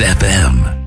FM.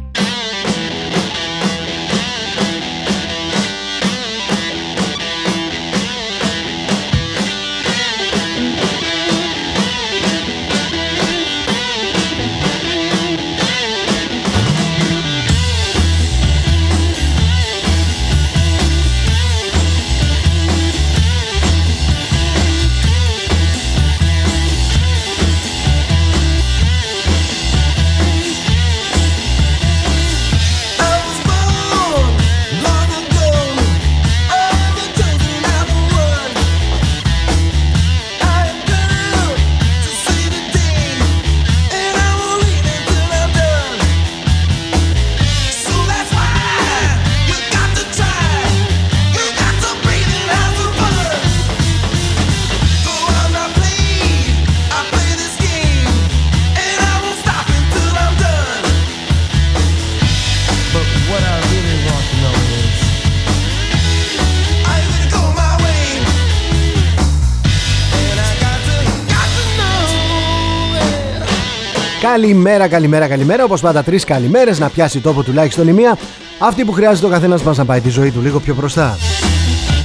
Καλημέρα, καλημέρα, καλημέρα. Όπως πάντα, τρεις καλημέρες να πιάσει τόπο τουλάχιστον η μία. Αυτή που χρειάζεται ο καθένας μας να πάει τη ζωή του λίγο πιο μπροστά.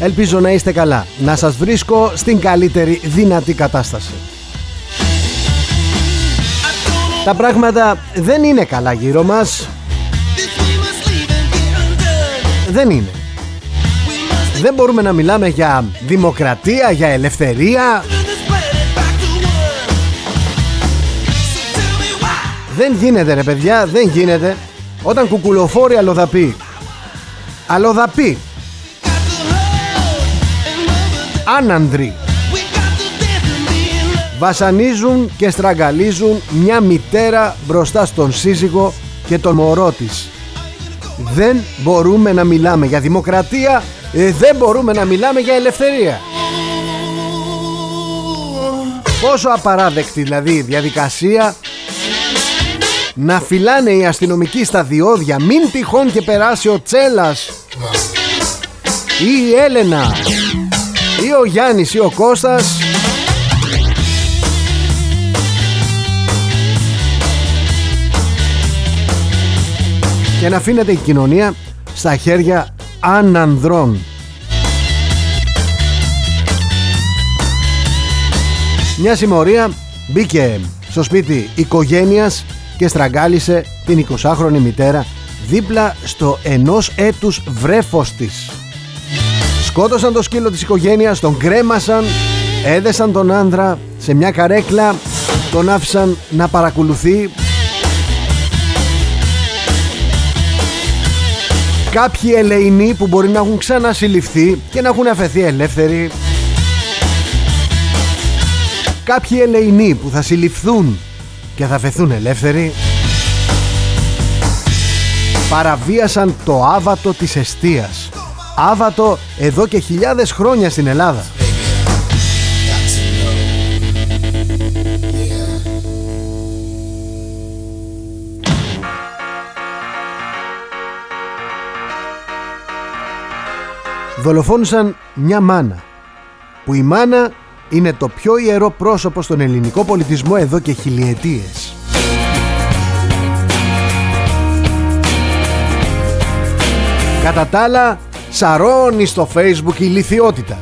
Ελπίζω να είστε καλά. Να σας βρίσκω στην καλύτερη δυνατή κατάσταση. Τα πράγματα δεν είναι καλά γύρω μας. Δεν είναι. Δεν μπορούμε να μιλάμε για δημοκρατία, για ελευθερία. Δεν γίνεται ρε παιδιά, δεν γίνεται. Όταν κουκουλοφόροι αλλοδαπή Αλλοδαπή Άνανδροι. Βασανίζουν και στραγγαλίζουν μια μητέρα μπροστά στον σύζυγο και τον μωρό της. Δεν μπορούμε να μιλάμε για δημοκρατία ε, Δεν μπορούμε να μιλάμε για ελευθερία. Πόσο απαράδεκτη δηλαδή διαδικασία να φυλάνε οι αστυνομικοί στα διόδια μην τυχόν και περάσει ο Τσέλας. Ή η Έλενα. Ή ο Γιάννης ή ο Κώστας. Και να αφήνεται η κοινωνία στα χέρια ανανδρών Μια συμμορία μπήκε στο σπίτι οικογένειας και στραγγάλισε την 20χρονη μητέρα δίπλα στο ενός έτους βρέφος της. Σκότωσαν το σκύλο της οικογένειας, τον κρέμασαν, έδεσαν τον άνδρα σε μια καρέκλα, τον άφησαν να παρακολουθεί. Κάποιοι ελεηνοί που μπορεί να έχουν ξανασυλληφθεί και να έχουν αφαιθεί ελεύθεροι. Κάποιοι ελεηνοί που θα συλληφθούν και θα φεθούν ελεύθεροι. Παραβίασαν το άβατο της εστίας. Άβατο εδώ και χιλιάδες χρόνια στην Ελλάδα. Δολοφόνησαν μια μάνα που η μάνα είναι το πιο ιερό πρόσωπο στον ελληνικό πολιτισμό εδώ και χιλιετίες. Κατά τα άλλα, σαρώνει στο facebook η λιθιότητα.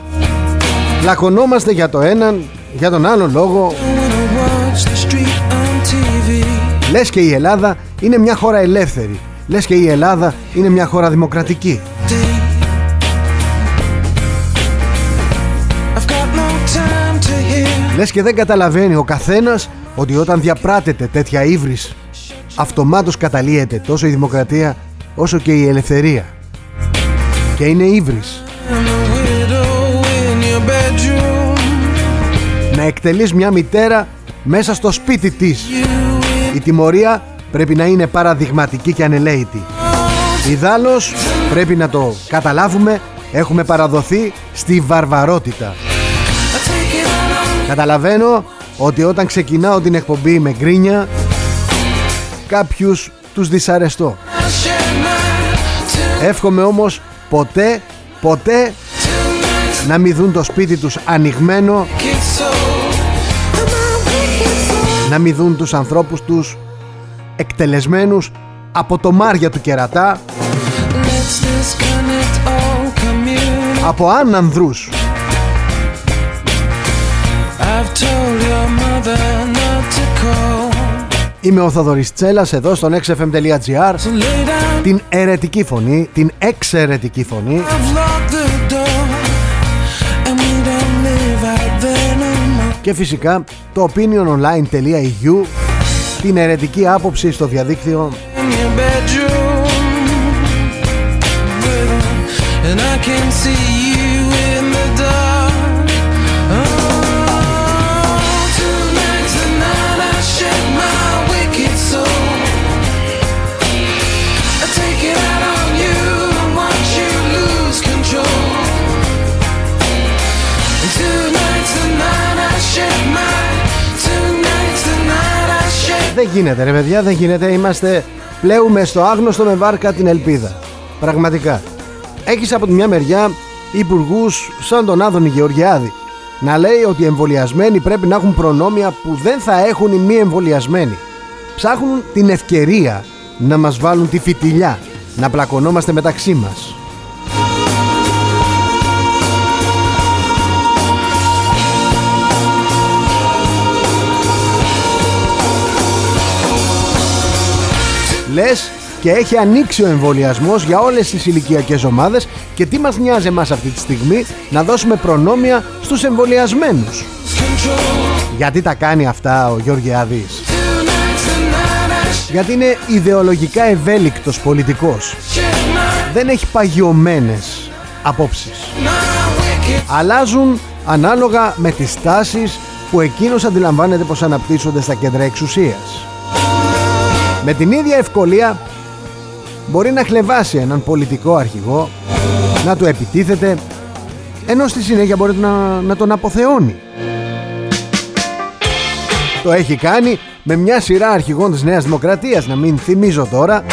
Λακωνόμαστε για το έναν, για τον άλλο λόγο. Λες και η Ελλάδα είναι μια χώρα ελεύθερη. Λες και η Ελλάδα είναι μια χώρα δημοκρατική. Λες και δεν καταλαβαίνει ο καθένας ότι όταν διαπράτεται τέτοια ύβρις αυτομάτως καταλύεται τόσο η δημοκρατία όσο και η ελευθερία. Και είναι ύβρις. Να εκτελείς μια μητέρα μέσα στο σπίτι της. Η τιμωρία πρέπει να είναι παραδειγματική και ανελαίτη. Ιδάλλως πρέπει να το καταλάβουμε έχουμε παραδοθεί στη βαρβαρότητα. Καταλαβαίνω ότι όταν ξεκινάω την εκπομπή με γκρίνια κάποιους τους δυσαρεστώ. Εύχομαι όμως ποτέ, ποτέ να μην δουν το σπίτι τους ανοιγμένο να μην δουν τους ανθρώπους τους εκτελεσμένους από το Μάρια του Κερατά από άνανδρους Είμαι ο Θοδωρής Τσέλας εδώ στο nextfm.gr Την ερετική φωνή, την εξαιρετική φωνή. Και φυσικά το opiniononline.eu Την ερετική άποψη στο διαδίκτυο Δεν γίνεται ρε παιδιά, δεν γίνεται. Είμαστε πλέουμε στο άγνωστο με βάρκα την ελπίδα. Πραγματικά έχεις από τη μια μεριά υπουργούς σαν τον Άδωνη Γεωργιάδη να λέει ότι οι εμβολιασμένοι πρέπει να έχουν προνόμια που δεν θα έχουν οι μη εμβολιασμένοι. Ψάχνουν την ευκαιρία να μας βάλουν τη φιτιλιά, να πλακωνόμαστε μεταξύ μας. Λες και έχει ανοίξει ο εμβολιασμός για όλες τις ηλικιακές ομάδες και τι μας νοιάζει εμάς αυτή τη στιγμή να δώσουμε προνόμια στους εμβολιασμένους. Γιατί τα κάνει αυτά ο Γεωργιάδης Γιατί είναι ιδεολογικά ευέλικτος πολιτικός. Δεν έχει παγιωμένες απόψεις. Αλλάζουν ανάλογα με τις τάσεις που εκείνος αντιλαμβάνεται πως αναπτύσσονται στα κέντρα εξουσίας Με την ίδια ευκολία μπορεί να χλεβάσει έναν πολιτικό αρχηγό, να του επιτίθεται, ενώ στη συνέχεια μπορεί να, να τον αποθεώνει. Το έχει κάνει με μια σειρά αρχηγών της Νέας Δημοκρατίας, να μην θυμίζω τώρα,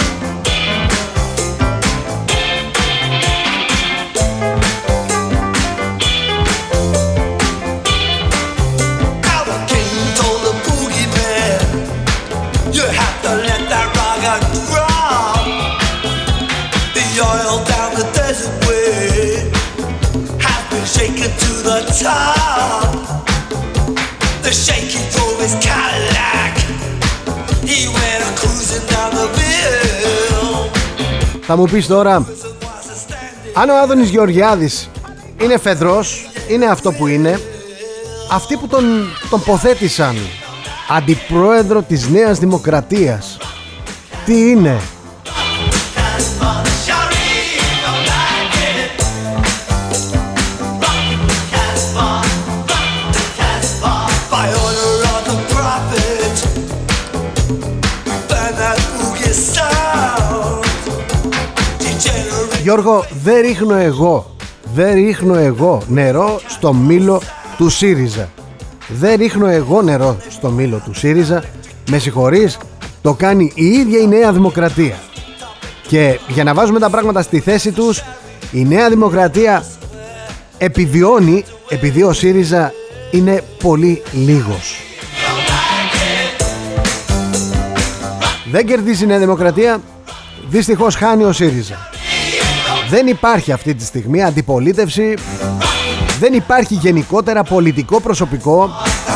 Θα μου πεις τώρα Αν ο Άδωνης Γεωργιάδης Είναι φεδρός Είναι αυτό που είναι Αυτοί που τον, τον ποθέτησαν Αντιπρόεδρο της Νέας Δημοκρατίας Τι είναι; Γιώργο δεν ρίχνω εγώ Δεν ρίχνω εγώ νερό στο μήλο του ΣΥΡΙΖΑ. Δεν ρίχνω εγώ νερό στο μήλο του ΣΥΡΙΖΑ. Με συγχωρείς Το κάνει η ίδια η Νέα Δημοκρατία. Και για να βάζουμε τα πράγματα στη θέση τους Η Νέα Δημοκρατία επιβιώνει Επειδή ο ΣΥΡΙΖΑ είναι πολύ λίγος. Δεν κερδίζει η Νέα Δημοκρατία Δυστυχώς χάνει ο ΣΥΡΙΖΑ δεν υπάρχει αυτή τη στιγμή αντιπολίτευση. Δεν υπάρχει γενικότερα πολιτικό προσωπικό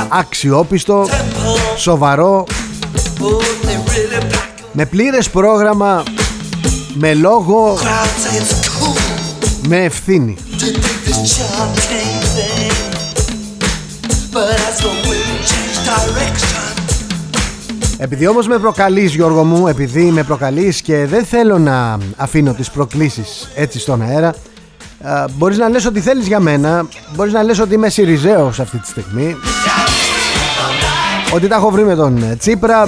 Αξιόπιστο Σοβαρό Με πλήρες πρόγραμμα Με λόγο Με ευθύνη επειδή όμως με προκαλείς Γιώργο μου Επειδή με προκαλείς και δεν θέλω να αφήνω τις προκλήσεις έτσι στον αέρα Μπορείς να λες ότι θέλεις για μένα Μπορείς να λες ότι είμαι Σιριζέος αυτή τη στιγμή Ότι τα έχω βρει με τον Τσίπρα.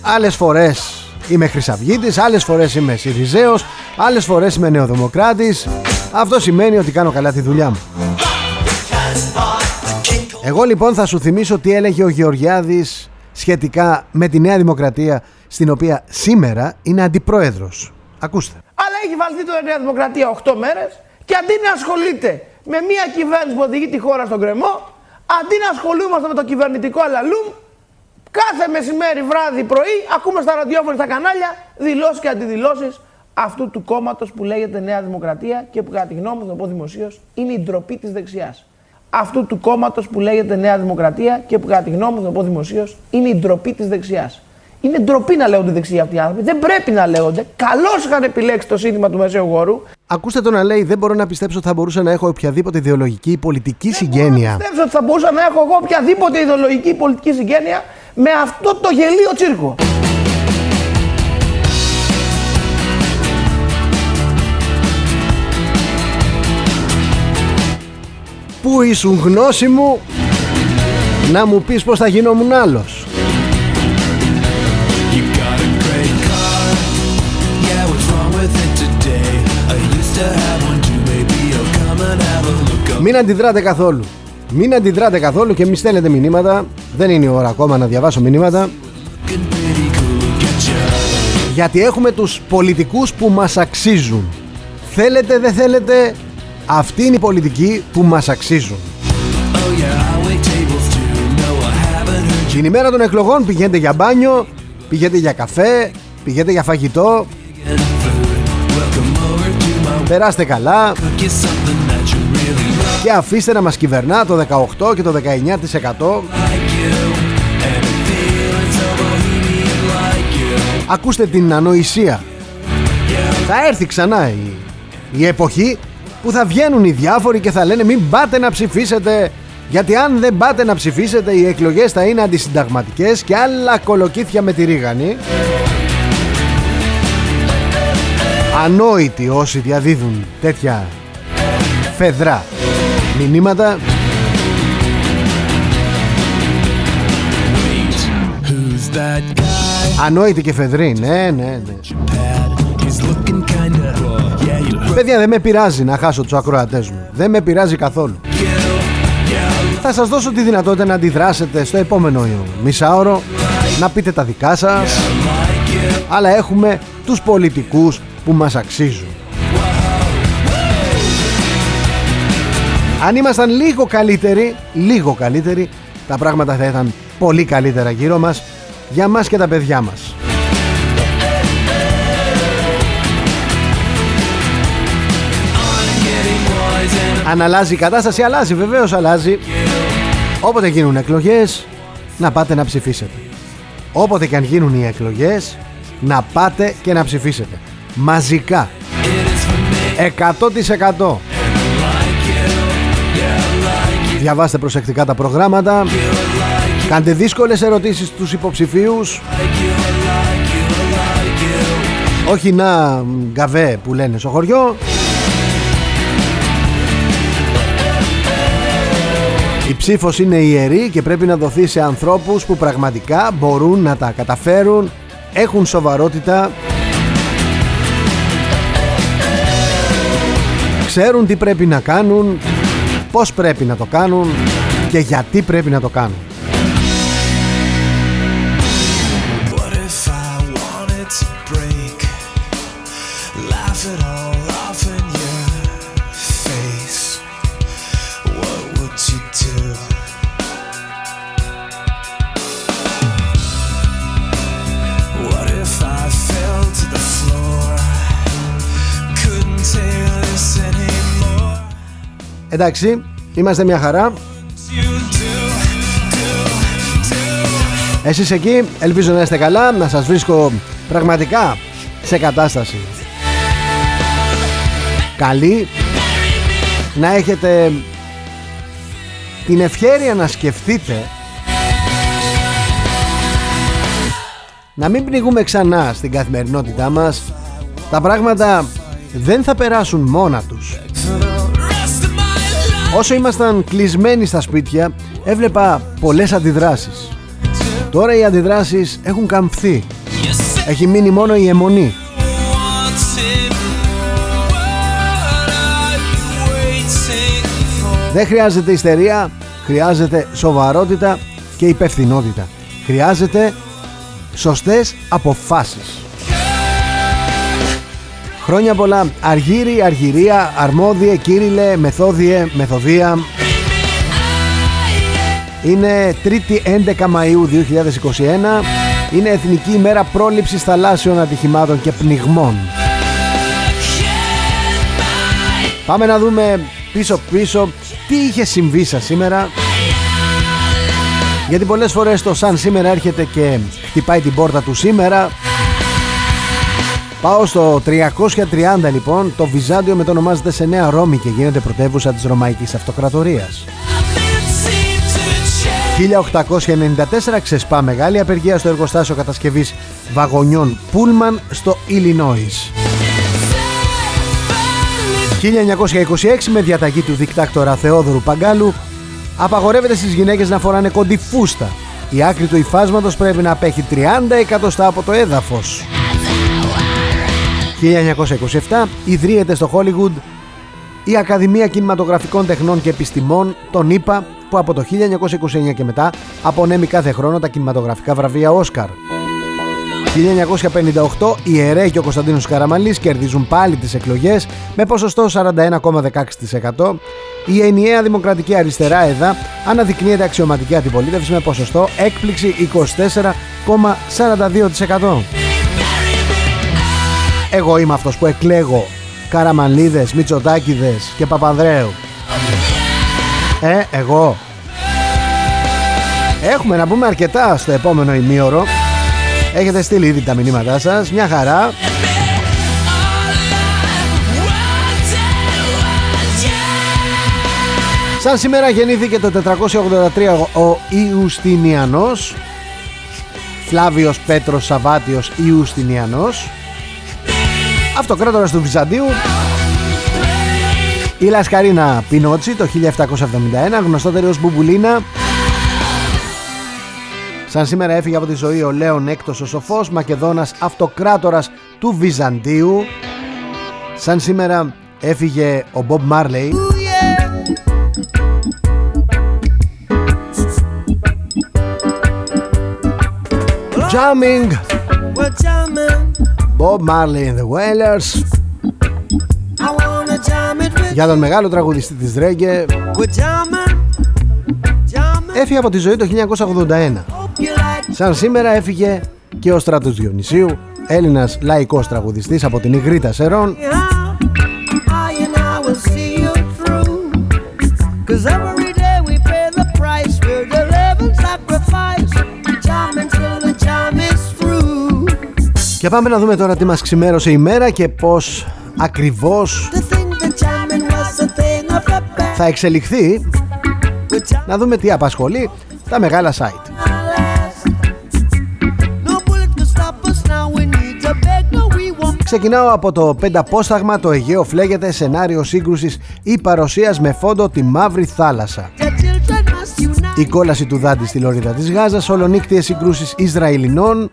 Άλλες φορές είμαι Χρυσαυγίτης Άλλες φορές είμαι Σιριζέος Άλλες φορές είμαι Νεοδημοκράτης. Αυτό σημαίνει ότι κάνω καλά τη δουλειά μου. Εγώ λοιπόν θα σου θυμίσω τι έλεγε ο Γεωργιάδης σχετικά με τη Νέα Δημοκρατία στην οποία σήμερα είναι αντιπρόεδρος. Ακούστε. Αλλά έχει βαλθεί το Νέα Δημοκρατία 8 μέρες και αντί να ασχολείται με μια κυβέρνηση που οδηγεί τη χώρα στον κρεμό, αντί να ασχολούμαστε με το κυβερνητικό αλαλούμ, Κάθε μεσημέρι, βράδυ, πρωί ακούμε στα ραδιόφωνα στα κανάλια δηλώσεις και αντιδηλώσεις αυτού του κόμματος που λέγεται Νέα Δημοκρατία και που κατά τη γνώμη μου, θα πω δημοσίως, είναι η ντροπή της δεξιάς. Αυτού του κόμματος που λέγεται Νέα Δημοκρατία και που κατά τη γνώμη μου, θα πω δημοσίως, είναι η ντροπή της δεξιάς. Είναι ντροπή να λέγονται δεξιοί αυτοί οι άνθρωποι. Δεν πρέπει να λέγονται. Καλώς είχαν επιλέξει το σύνθημα του Μεσαίου Γόρου. Ακούστε το να λέει: Δεν μπορώ να πιστέψω ότι θα μπορούσα να έχω οποιαδήποτε ιδεολογική ή πολιτική συγγένεια. Δεν μπορώ να πιστέψω ότι θα μπορούσα να έχω εγώ οποιαδήποτε ιδεολογική ή πολιτική συγγένεια με αυτό το γελίο τσίρκο. Πού ήσουν γνώση μου; Να μου πεις πως θα γινόμουν άλλος. Μην αντιδράτε καθόλου. Μην αντιδράτε καθόλου και μη στέλνετε μηνύματα. Δεν είναι η ώρα ακόμα να διαβάσω μηνύματα. Γιατί έχουμε τους πολιτικούς που μας αξίζουν. Θέλετε δεν θέλετε, αυτή είναι η πολιτική που μας αξίζουν. Την ημέρα των εκλογών πηγαίνετε για μπάνιο, πηγαίνετε για καφέ, πηγαίνετε για φαγητό. Περάστε καλά και αφήστε να μας κυβερνά το 18 και το 19% Ακούστε την ανοησία Θα έρθει ξανά η, η εποχή που θα βγαίνουν οι διάφοροι και θα λένε μην πάτε να ψηφίσετε γιατί αν δεν πάτε να ψηφίσετε οι εκλογές θα είναι αντισυνταγματικές και άλλα κολοκύθια με τη ρίγανη. Ανόητοι όσοι διαδίδουν τέτοια φεδρά μηνύματα. Ανόητη και φεδρή, ναι, ναι, ναι. Παιδιά δεν με πειράζει να χάσω τους ακροατές μου. Δεν με πειράζει καθόλου. Θα σας δώσω τη δυνατότητα να αντιδράσετε στο επόμενο μισάωρο Να πείτε τα δικά σας. Αλλά έχουμε τους πολιτικούς που μας αξίζουν. Αν ήμασταν λίγο καλύτεροι, λίγο καλύτεροι, τα πράγματα θα ήταν πολύ καλύτερα γύρω μας, για μας και τα παιδιά μας. Αν αλλάζει η κατάσταση, αλλάζει, βεβαίως αλλάζει. Όποτε γίνουν εκλογές, να πάτε να ψηφίσετε. Όποτε και αν γίνουν οι εκλογές, να πάτε και να ψηφίσετε. Μαζικά. 100%. Διαβάστε προσεκτικά τα προγράμματα Κάντε δύσκολες ερωτήσεις στους υποψηφίους Όχι να γκαβέ που λένε στο χωριό Η ψήφος είναι ιερή και πρέπει να δοθεί σε ανθρώπους που πραγματικά μπορούν να τα καταφέρουν Έχουν σοβαρότητα Ξέρουν τι πρέπει να κάνουν πώς πρέπει να το κάνουν και γιατί πρέπει να το κάνουν. Εντάξει, είμαστε μια χαρά. Εσείς εκεί ελπίζω να είστε καλά, να σας βρίσκω πραγματικά σε κατάσταση. Καλή, να έχετε την ευχαίρεια να σκεφτείτε. Να μην πνιγούμε ξανά στην καθημερινότητά μας. Τα πράγματα δεν θα περάσουν μόνα τους Όσο ήμασταν κλεισμένοι στα σπίτια έβλεπα πολλές αντιδράσεις. Τώρα οι αντιδράσεις έχουν καμφθεί. Έχει μείνει μόνο η αιμονή. Δεν χρειάζεται ιστερία Χρειάζεται σοβαρότητα και υπευθυνότητα. Χρειάζεται σωστές αποφάσεις Χρόνια πολλά Αργύρι, Αργυρία, Αρμόδιε, Κύριλε, Μεθόδιε, Μεθοδία Είναι 3η 11 Μαΐου 2021. Είναι Εθνική ημέρα πρόληψης θαλάσσιων ατυχημάτων και πνιγμών. Πάμε να δούμε πίσω πίσω τι είχε συμβεί σας σήμερα. Γιατί πολλές φορές το σαν σήμερα έρχεται και χτυπάει την πόρτα του σήμερα. Πάω στο 330 λοιπόν, το Βυζάντιο μετονομάζεται σε Νέα Ρώμη και γίνεται πρωτεύουσα της Ρωμαϊκής Αυτοκρατορίας. 1894 ξεσπά μεγάλη απεργία στο εργοστάσιο κατασκευής βαγονιών Πούλμαν στο Ιλινόης. 1926 με διαταγή του δικτάκτορα Θεόδωρου Παγκάλου απαγορεύεται στις γυναίκες να φοράνε κοντή φούστα. Η άκρη του υφάσματος πρέπει να απέχει 30 εκατοστά από το έδαφος. 1927 ιδρύεται στο Hollywood η Ακαδημία Κινηματογραφικών Τεχνών και Επιστημών, τον ΗΠΑ, που από το 1929 και μετά απονέμει κάθε χρόνο τα κινηματογραφικά βραβεία Όσκαρ. 1958 η ΕΡΕ και ο Κωνσταντίνος Καραμαλής κερδίζουν πάλι τις εκλογές με ποσοστό 41,16%. Η ενιαία δημοκρατική αριστερά ΕΔΑ αναδεικνύεται αξιωματική αντιπολίτευση με ποσοστό έκπληξη 24,42%. Εγώ είμαι αυτός που εκλέγω Καραμαλίδες, Μητσοτάκηδες και Παπανδρέου. Ε, εγώ. Έχουμε να πούμε αρκετά στο επόμενο ημίωρο. Έχετε στείλει ήδη τα μηνύματά σας. Μια χαρά. Σαν σήμερα γεννήθηκε το 483 ο Ιουστινιανός Φλάβιος Πέτρος Σαββάτιος Ιουστινιανός Αυτοκράτορας του Βυζαντίου Η Λασκαρίνα Πινότσι το 1771 γνωστότερη ως Μπουμπουλίνα Σαν σήμερα έφυγε από τη ζωή ο Λέων Έκτος ο Σοφός, Μακεδόνας αυτοκράτορας του Βυζαντίου. Σαν σήμερα έφυγε ο Μπομπ Μάρλεϊ. Jamming Bob Marley and the Wailers. Για τον μεγάλο τραγουδιστή της Ρέγγε Έφυγε από τη ζωή το 1981 Σαν σήμερα έφυγε και ο Στράτος Διονυσίου, Έλληνας λαϊκός τραγουδιστής από την Ιγρήτα Σερών. Και πάμε να δούμε τώρα τι μας ξημέρωσε η μέρα και πώς ακριβώς θα εξελιχθεί να δούμε τι απασχολεί τα μεγάλα site. Ξεκινάω από το πενταπόσταγμα το Αιγαίο φλέγεται σενάριο σύγκρουσης ή παρουσίας με φόντο τη Μαύρη Θάλασσα. Η κόλαση του Δάντη στη Λωρίδα της Γάζας, ολονύκτιες συγκρούσεις Ισραηλινών.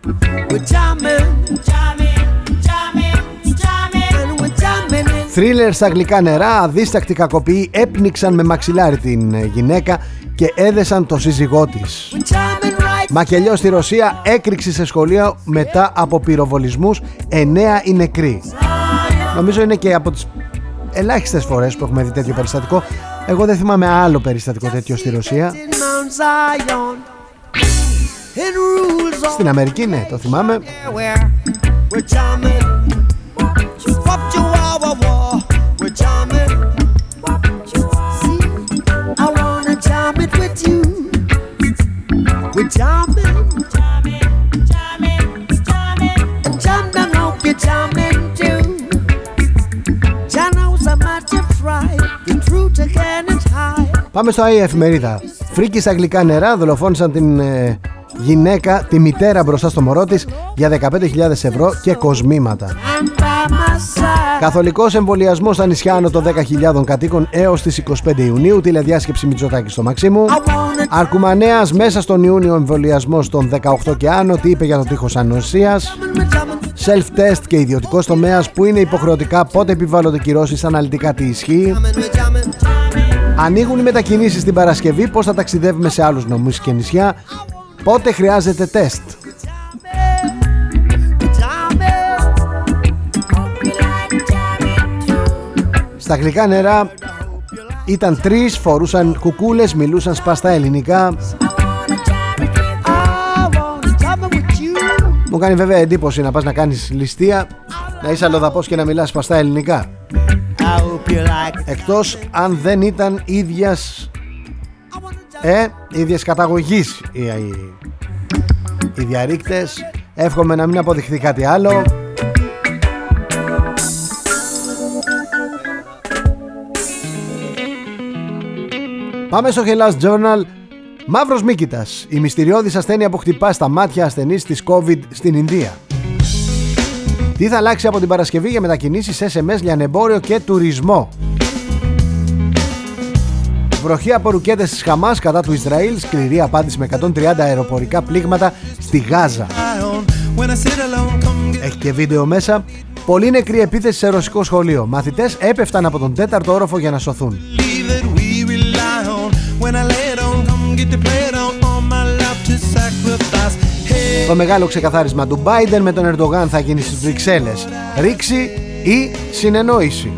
Θρίλερ στα γλυκά νερά, αδίστακτοι κακοποιοί έπνιξαν με μαξιλάρι την γυναίκα και έδεσαν το σύζυγό της. Μακελιό στη Ρωσία έκρηξη σε σχολεία μετά από πυροβολισμούς 9 οι νεκροί. Νομίζω είναι και από τις ελάχιστες φορές που έχουμε δει τέτοιο περιστατικό. Εγώ δεν θυμάμαι άλλο περιστατικό τέτοιο στη Ρωσία. Στην Αμερική ναι, το θυμάμαι. Πάμε στο ΑΕ εφημερίδα. Φρίκη στα αγγλικά νερά δολοφόνησαν την ε, γυναίκα, τη μητέρα μπροστά στο μωρό της για 15.000 ευρώ και κοσμήματα. Καθολικός εμβολιασμός στα νησιά άνω των 10.000 κατοίκων έως τις 25 Ιουνίου, τηλεδιάσκεψη Μητσοτάκης στο Μαξίμου. Αρκουμανέας μέσα στον Ιούνιο εμβολιασμός των 18 και άνω, τι είπε για το τείχος ανοσίας. Self-test και ιδιωτικός τομέας που είναι υποχρεωτικά πότε επιβάλλονται κυρώσεις αναλυτικά τι ισχύει. Ανοίγουν οι μετακινήσεις την Παρασκευή, πώς θα ταξιδεύουμε σε άλλους νομούς και νησιά, πότε χρειάζεται τεστ; Στα γλυκά νερά Ήταν τρεις, φορούσαν κουκούλες, μιλούσαν σπαστά ελληνικά. Μου κάνει βέβαια εντύπωση να πας να κάνεις ληστεία, να είσαι αλλοδαπός και να μιλάς σπαστά ελληνικά. Εκτός αν δεν ήταν ίδιας ε, ίδιες καταγωγής οι, οι, οι διαρρήκτες. Εύχομαι να μην αποδειχθεί κάτι άλλο. Πάμε στο Hellas Journal. Μαύρος Μίκητας. Η μυστηριώδης ασθένεια που χτυπά στα μάτια ασθενής της COVID στην Ινδία. Τι θα αλλάξει από την Παρασκευή για μετακινήσεις SMS, λιανεμπόριο και τουρισμό; Βροχή από ρουκέτες της Χαμάς κατά του Ισραήλ, σκληρή απάντηση με 130 αεροπορικά πλήγματα στη Γάζα. Έχει και βίντεο μέσα. Πολύ νεκρή επίθεση σε ρωσικό σχολείο. Μαθητές έπεφταν από τον τέταρτο όροφο για να σωθούν. Το μεγάλο ξεκαθάρισμα του Biden με τον Ερντογάν θα γίνει στις Βρυξέλλες. Ρήξη ή συνεννόηση.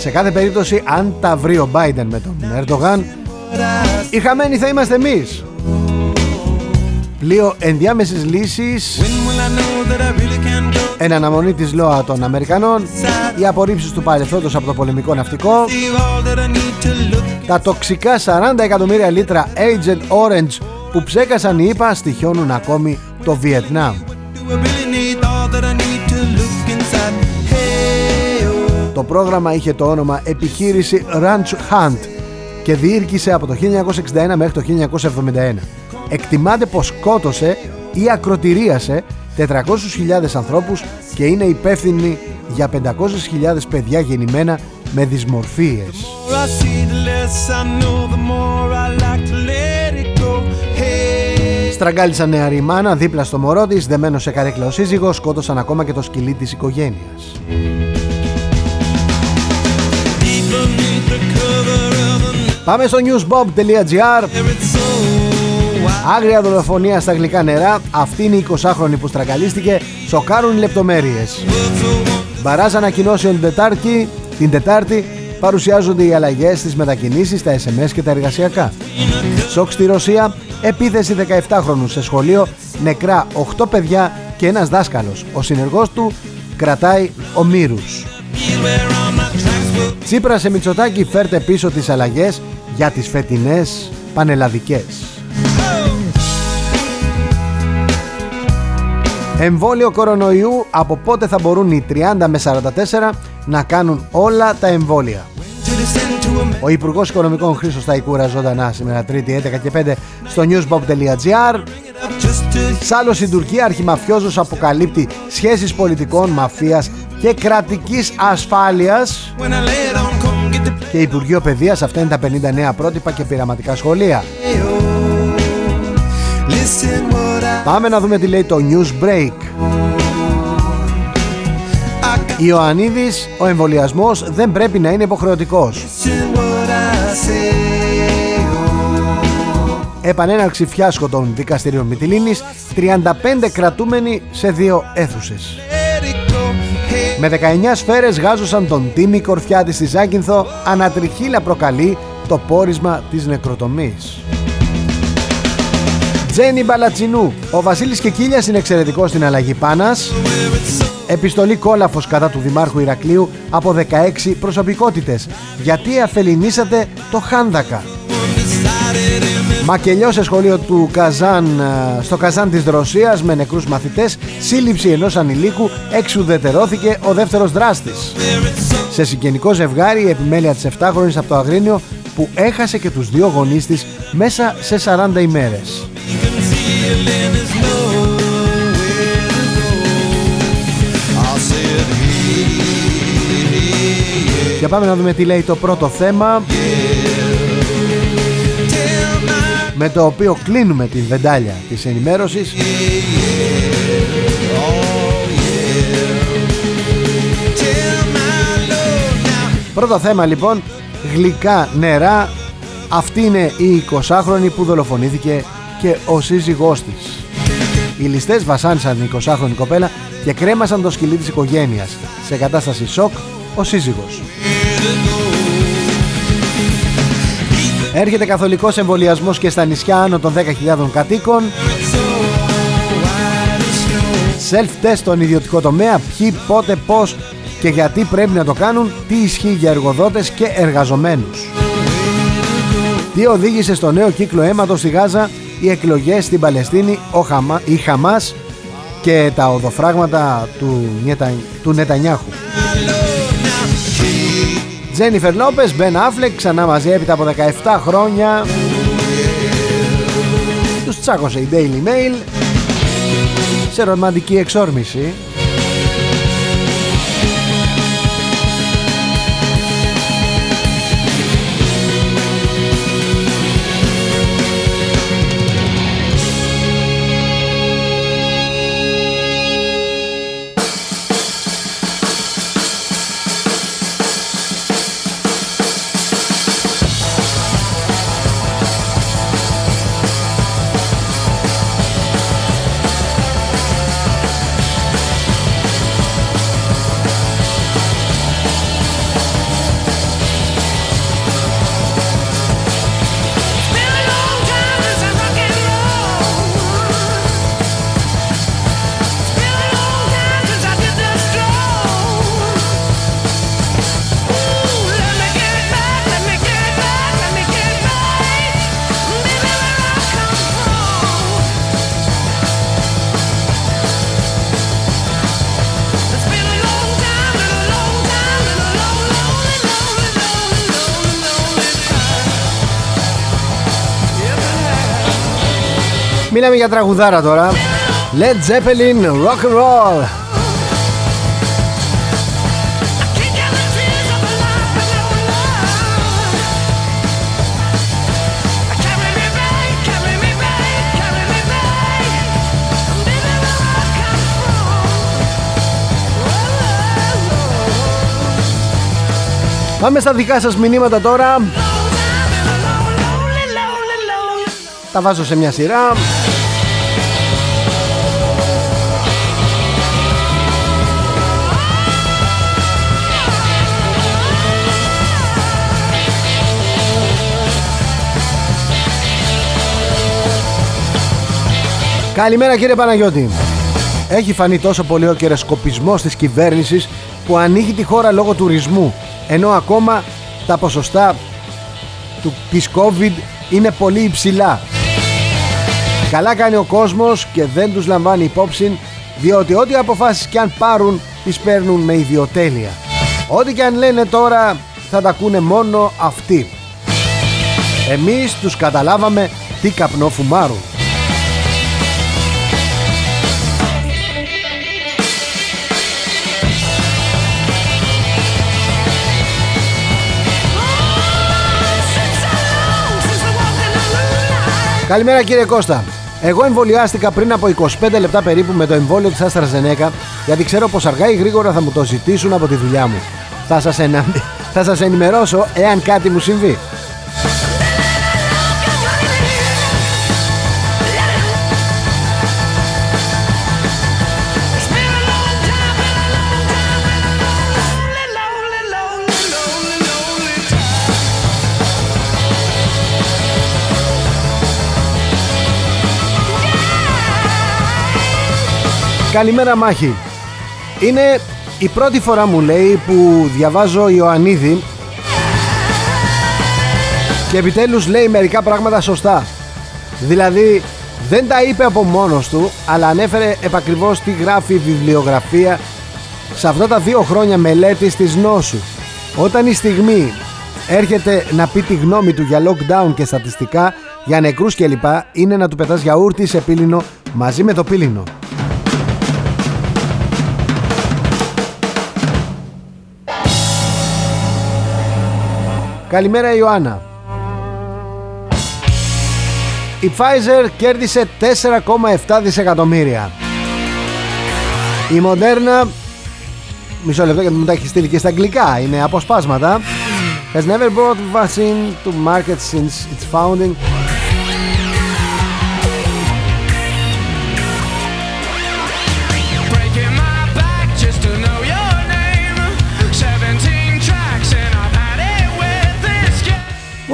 Σε κάθε περίπτωση αν τα βρει ο Biden με τον Ερντογάν οι χαμένοι θα είμαστε εμείς. Πλοίο ενδιάμεσης λύσης Εν αναμονή της ΛΟΑ των Αμερικανών Οι απορρίψεις του παρελθόντος από το πολεμικό ναυτικό Τα τοξικά 40 εκατομμύρια λίτρα Agent Orange που ψέκασαν οι ΙΠΑ στοιχιώνουν ακόμη το Βιετνάμ πρόγραμμα είχε το όνομα Επιχείρηση Ranch Hunt και διήρκησε από το 1961 μέχρι το 1971. Εκτιμάται πως σκότωσε ή ακροτηρίασε 400.000 ανθρώπους και είναι υπεύθυνη για 500.000 παιδιά γεννημένα με δυσμορφίες. Στραγγάλισαν νεαρή μάνα δίπλα στο μωρό της, δεμένος σε καρέκλα ο σύζυγος, σκότωσαν ακόμα και το σκυλί της οικογένειας. Πάμε στο newsbob.gr Άγρια δολοφονία στα γλυκά νερά. Αυτή είναι η 20χρονη που στραγγαλίστηκε. Σοκάρουν οι λεπτομέρειες. Μπαράζ ανακοινώσεων την Τετάρτη. Την Τετάρτη παρουσιάζονται οι αλλαγές στις μετακινήσεις, τα SMS και τα εργασιακά. Σοκ στη Ρωσία, επίθεση 17χρονου σε σχολείο, νεκρά 8 παιδιά και ένας δάσκαλος. Ο συνεργός του κρατάει ο Μύρους. Τσίπρα σε Μητσοτάκη φέρτε πίσω τις αλλαγές για τις φετινές πανελλαδικές. Εμβόλιο κορονοϊού από πότε θα μπορούν οι 30 με 44 να κάνουν όλα τα εμβόλια; Ο Υπουργός Οικονομικών Χρήστος Ταϊκούρα ζωντανά σήμερα 3η 11 και 5 στο newsbob.gr Σάλλος στην Τουρκία αρχιμαφιόζος αποκαλύπτει σχέσεις πολιτικών, μαφίας και κρατικής ασφάλειας. Και Υπουργείο Παιδείας αυτά είναι τα 50 νέα πρότυπα και πειραματικά σχολεία Πάμε να δούμε τι λέει το News Break. Ιωαννίδης, ο εμβολιασμός δεν πρέπει να είναι υποχρεωτικός. Επανέναρξη φιάσκο των δικαστηρίων Μυτιλίνης. 35 κρατούμενοι σε δύο αίθουσες με 19 σφαίρες γάζωσαν τον Τίμη Κορφιάτη στη Ζάκυνθο, ανατριχίλα προκαλεί το πόρισμα της νεκροτομής. Τζένι Μπαλατσινού. Ο Βασίλης Κεκίλιας είναι εξαιρετικός στην αλλαγή πάνας. Επιστολή κόλαφος κατά του Δημάρχου Ηρακλείου από 16 προσωπικότητες. Γιατί αφελινήσατε το Χάνδακα; Μακελιό σε σχολείο του Καζάν, ε, στο Καζάν της Ρωσίας με νεκρούς μαθητές, σύλληψη ενός ανηλίκου, εξουδετερώθηκε ο δεύτερος δράστης. Σε συγγενικό ζευγάρι η επιμέλεια της 7χρονης από το Αγρίνιο που έχασε και τους δύο γονείς της μέσα σε 40 ημέρες. Και πάμε να δούμε τι λέει το πρώτο θέμα με το οποίο κλείνουμε την βεντάλια της ενημέρωσης. Πρώτο θέμα λοιπόν γλυκά νερά. Αυτή είναι η 20χρονη που δολοφονήθηκε και ο σύζυγός της. Οι ληστές βασάνισαν την 20χρονη κοπέλα και κρέμασαν το σκυλί της οικογένειας. Σε κατάσταση σοκ ο σύζυγος. Έρχεται καθολικός εμβολιασμός και στα νησιά άνω των 10.000 κατοίκων. Self-test στον ιδιωτικό τομέα, ποιοι, πότε, πώς και γιατί πρέπει να το κάνουν, τι ισχύει για εργοδότες και εργαζομένους. Τι οδήγησε στο νέο κύκλο αίματος στη Γάζα, οι εκλογές στην Παλαιστίνη, ο Χαμα, η Χαμάς και τα οδοφράγματα του, του Νετανιάχου. Τζένιφερ Λόπες, Μπεν Άφλεκ, ξανά μαζί έπειτα από 17 χρόνια. Τους τσάκωσε η Daily Mail σε ρομαντική εξόρμηση. Μιλάμε για τραγουδάρα τώρα. Led Zeppelin Rock and Roll. Πάμε στα δικά σας μηνύματα τώρα Τα βάζω σε μια σειρά Καλημέρα κύριε Παναγιώτη. Έχει φανεί τόσο πολύ ο κερασκοπισμός της κυβέρνησης που ανοίγει τη χώρα λόγω τουρισμού ενώ ακόμα τα ποσοστά του, της COVID είναι πολύ υψηλά. Καλά κάνει ο κόσμος και δεν τους λαμβάνει υπόψη διότι ό,τι αποφάσεις και αν πάρουν τις παίρνουν με ιδιοτέλεια. Ό,τι και αν λένε τώρα θα τα ακούνε μόνο αυτοί. Εμείς τους καταλάβαμε τι καπνό φουμάρουν. Καλημέρα κύριε Κώστα. Εγώ εμβολιάστηκα πριν από 25 λεπτά περίπου με το εμβόλιο της Άστρας Ζενέκα γιατί ξέρω πως αργά ή γρήγορα θα μου το ζητήσουν από τη δουλειά μου. Θα σας, ενα... θα σας ενημερώσω εάν κάτι μου συμβεί. Καλημέρα Μάχη. Είναι η πρώτη φορά μου λέει που διαβάζω Ιωαννίδη. Και επιτέλους λέει μερικά πράγματα σωστά. Δηλαδή δεν τα είπε από μόνος του αλλά ανέφερε επακριβώς τι γράφει η βιβλιογραφία σε αυτά τα δύο χρόνια μελέτης της νόσου. Όταν η στιγμή έρχεται να πει τη γνώμη του για lockdown και στατιστικά για νεκρούς κλπ είναι να του πετάς γιαούρτι σε πύλινο μαζί με το πύλινο Καλημέρα Ιωάννα. Η Pfizer κέρδισε 4,7 δισεκατομμύρια. Η Moderna Μισό λεπτό γιατί μου τα έχει στείλει και στα αγγλικά Είναι αποσπάσματα Has never brought vaccine to market since its founding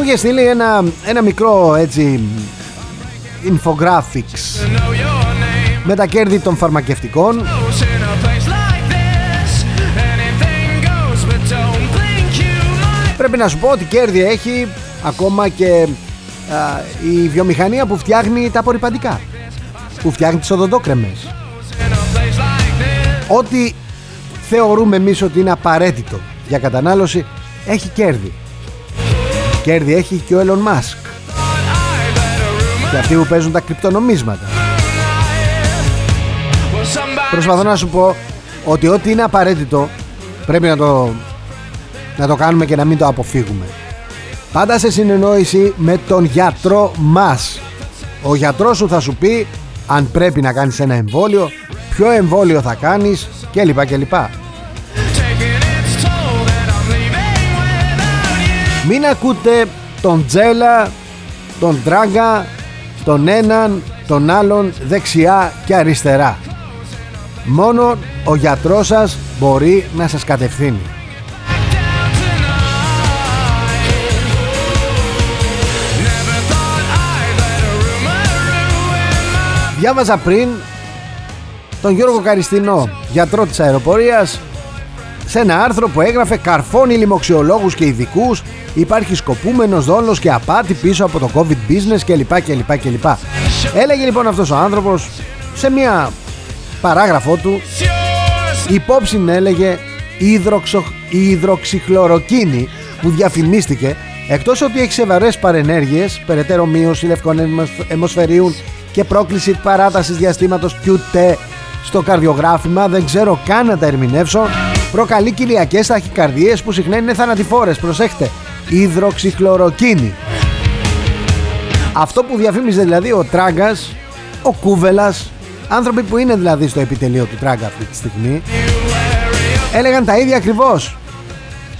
είχε στείλει ένα, ένα μικρό έτσι infographics με τα κέρδη των φαρμακευτικών. Πρέπει να σου πω ότι κέρδη έχει ακόμα και η βιομηχανία που φτιάχνει τα απορριπαντικά που φτιάχνει τις οδοντόκρεμες. Ό,τι θεωρούμε εμείς ότι είναι απαραίτητο για κατανάλωση έχει κέρδη Κέρδη έχει και ο Elon Musk και αυτοί που παίζουν τα κρυπτονομίσματα Προσπαθώ να σου πω ότι ό,τι είναι απαραίτητο πρέπει να το, να το κάνουμε και να μην το αποφύγουμε. Πάντα σε συνεννόηση με τον γιατρό μας. Ο γιατρός σου θα σου πει αν πρέπει να κάνεις ένα εμβόλιο, ποιο εμβόλιο θα κάνεις κλπ. κλπ. Μην ακούτε τον Τζέλα, τον Τράγκα, τον έναν, τον άλλον δεξιά και αριστερά. Μόνο ο γιατρός σας μπορεί να σας κατευθύνει. Διάβαζα πριν τον Γιώργο Καριστινό, γιατρό της αεροπορίας, σε ένα άρθρο που έγραφε «Καρφώνει λοιμοξιολόγους και ειδικούς, υπάρχει σκοπούμενος δόλος και απάτη πίσω από το COVID business κλπ. κλπ, κλπ. Έλεγε λοιπόν αυτός ο άνθρωπος σε μια παράγραφό του υπόψη έλεγε υδροξο, υδροξυχλωροκίνη που διαφημίστηκε εκτός ότι έχει σεβαρές παρενέργειες περαιτέρω μείωση λευκών αιμοσφαιρίων και πρόκληση παράτασης διαστήματος QT στο καρδιογράφημα δεν ξέρω καν να τα ερμηνεύσω προκαλεί κοιλιακές ταχυκαρδίες που συχνά είναι θανατηφόρες. Προσέχτε υδροξυχλωροκίνη αυτό που διαφήμιζε δηλαδή ο Τράγκας ο Κούβελας άνθρωποι που είναι δηλαδή στο επιτελείο του Τράγκα αυτή τη στιγμή έλεγαν τα ίδια ακριβώς.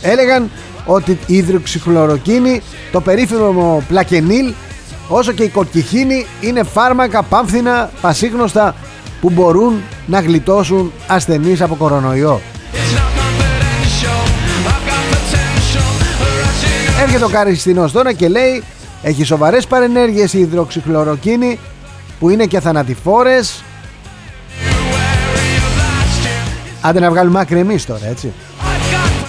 Έλεγαν ότι η υδροξυχλωροκίνη το περίφημο πλακενίλ όσο και η κορκιχίνη είναι φάρμακα πάμφθηνα πασίγνωστα που μπορούν να γλιτώσουν ασθενείς από κορονοϊό Έρχεται ο Καριστινός τώρα και λέει έχει σοβαρές παρενέργειες η υδροξυχλωροκίνη που είναι και θανατηφόρες Άντε να βγάλουμε άκρη εμείς τώρα έτσι.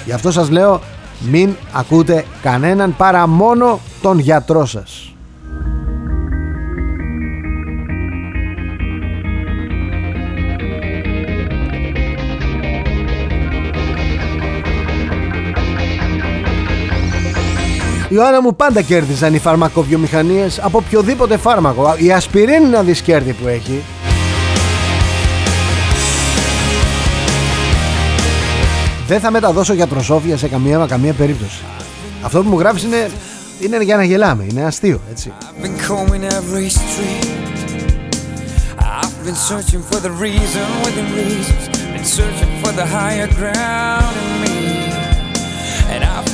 Γι' αυτό σας λέω μην ακούτε κανέναν παρά μόνο τον γιατρό σας Ιωάννα μου πάντα κέρδισαν οι φαρμακοβιομηχανίες από οποιοδήποτε φάρμακο. Η ασπιρίνη να δεις κέρδη που έχει. Δεν θα μεταδώσω γιατροσόφια σε καμία, καμία περίπτωση. Αυτό που μου γράφεις είναι, είναι για να γελάμε, είναι αστείο, έτσι. been searching for the reason within reasons, been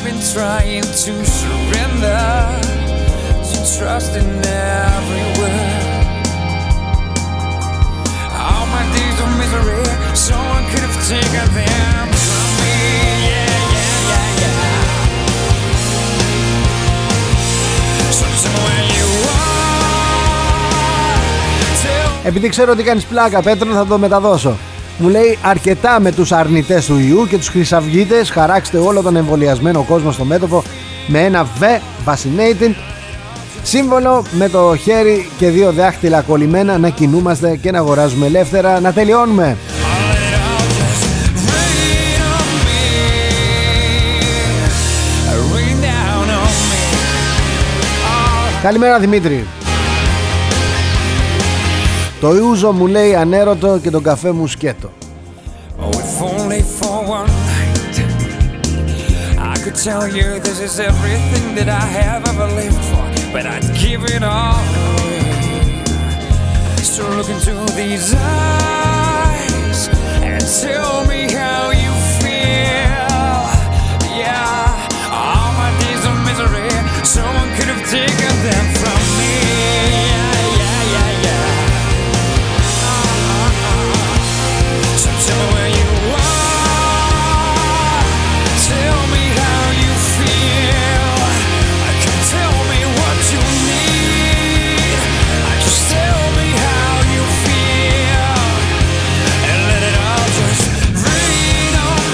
been trying to surrender, to trust in every word. All my days of misery, someone could have taken them. Επειδή ξέρω ότι κάνεις πλάκα Πέτρο θα το μεταδώσω Μου λέει αρκετά με τους αρνητές του ιού και τους χρυσαυγίτες. Χαράξτε όλο τον εμβολιασμένο κόσμο στο μέτωπο Με ένα V vaccinated. Σύμβολο με το χέρι και δύο δάχτυλα κολλημένα Να κινούμαστε και να αγοράζουμε ελεύθερα. Να τελειώνουμε Καλημέρα Δημήτρη Το Ιούζο μου λέει ανέρωτο και τον καφέ μου σκέτο. Could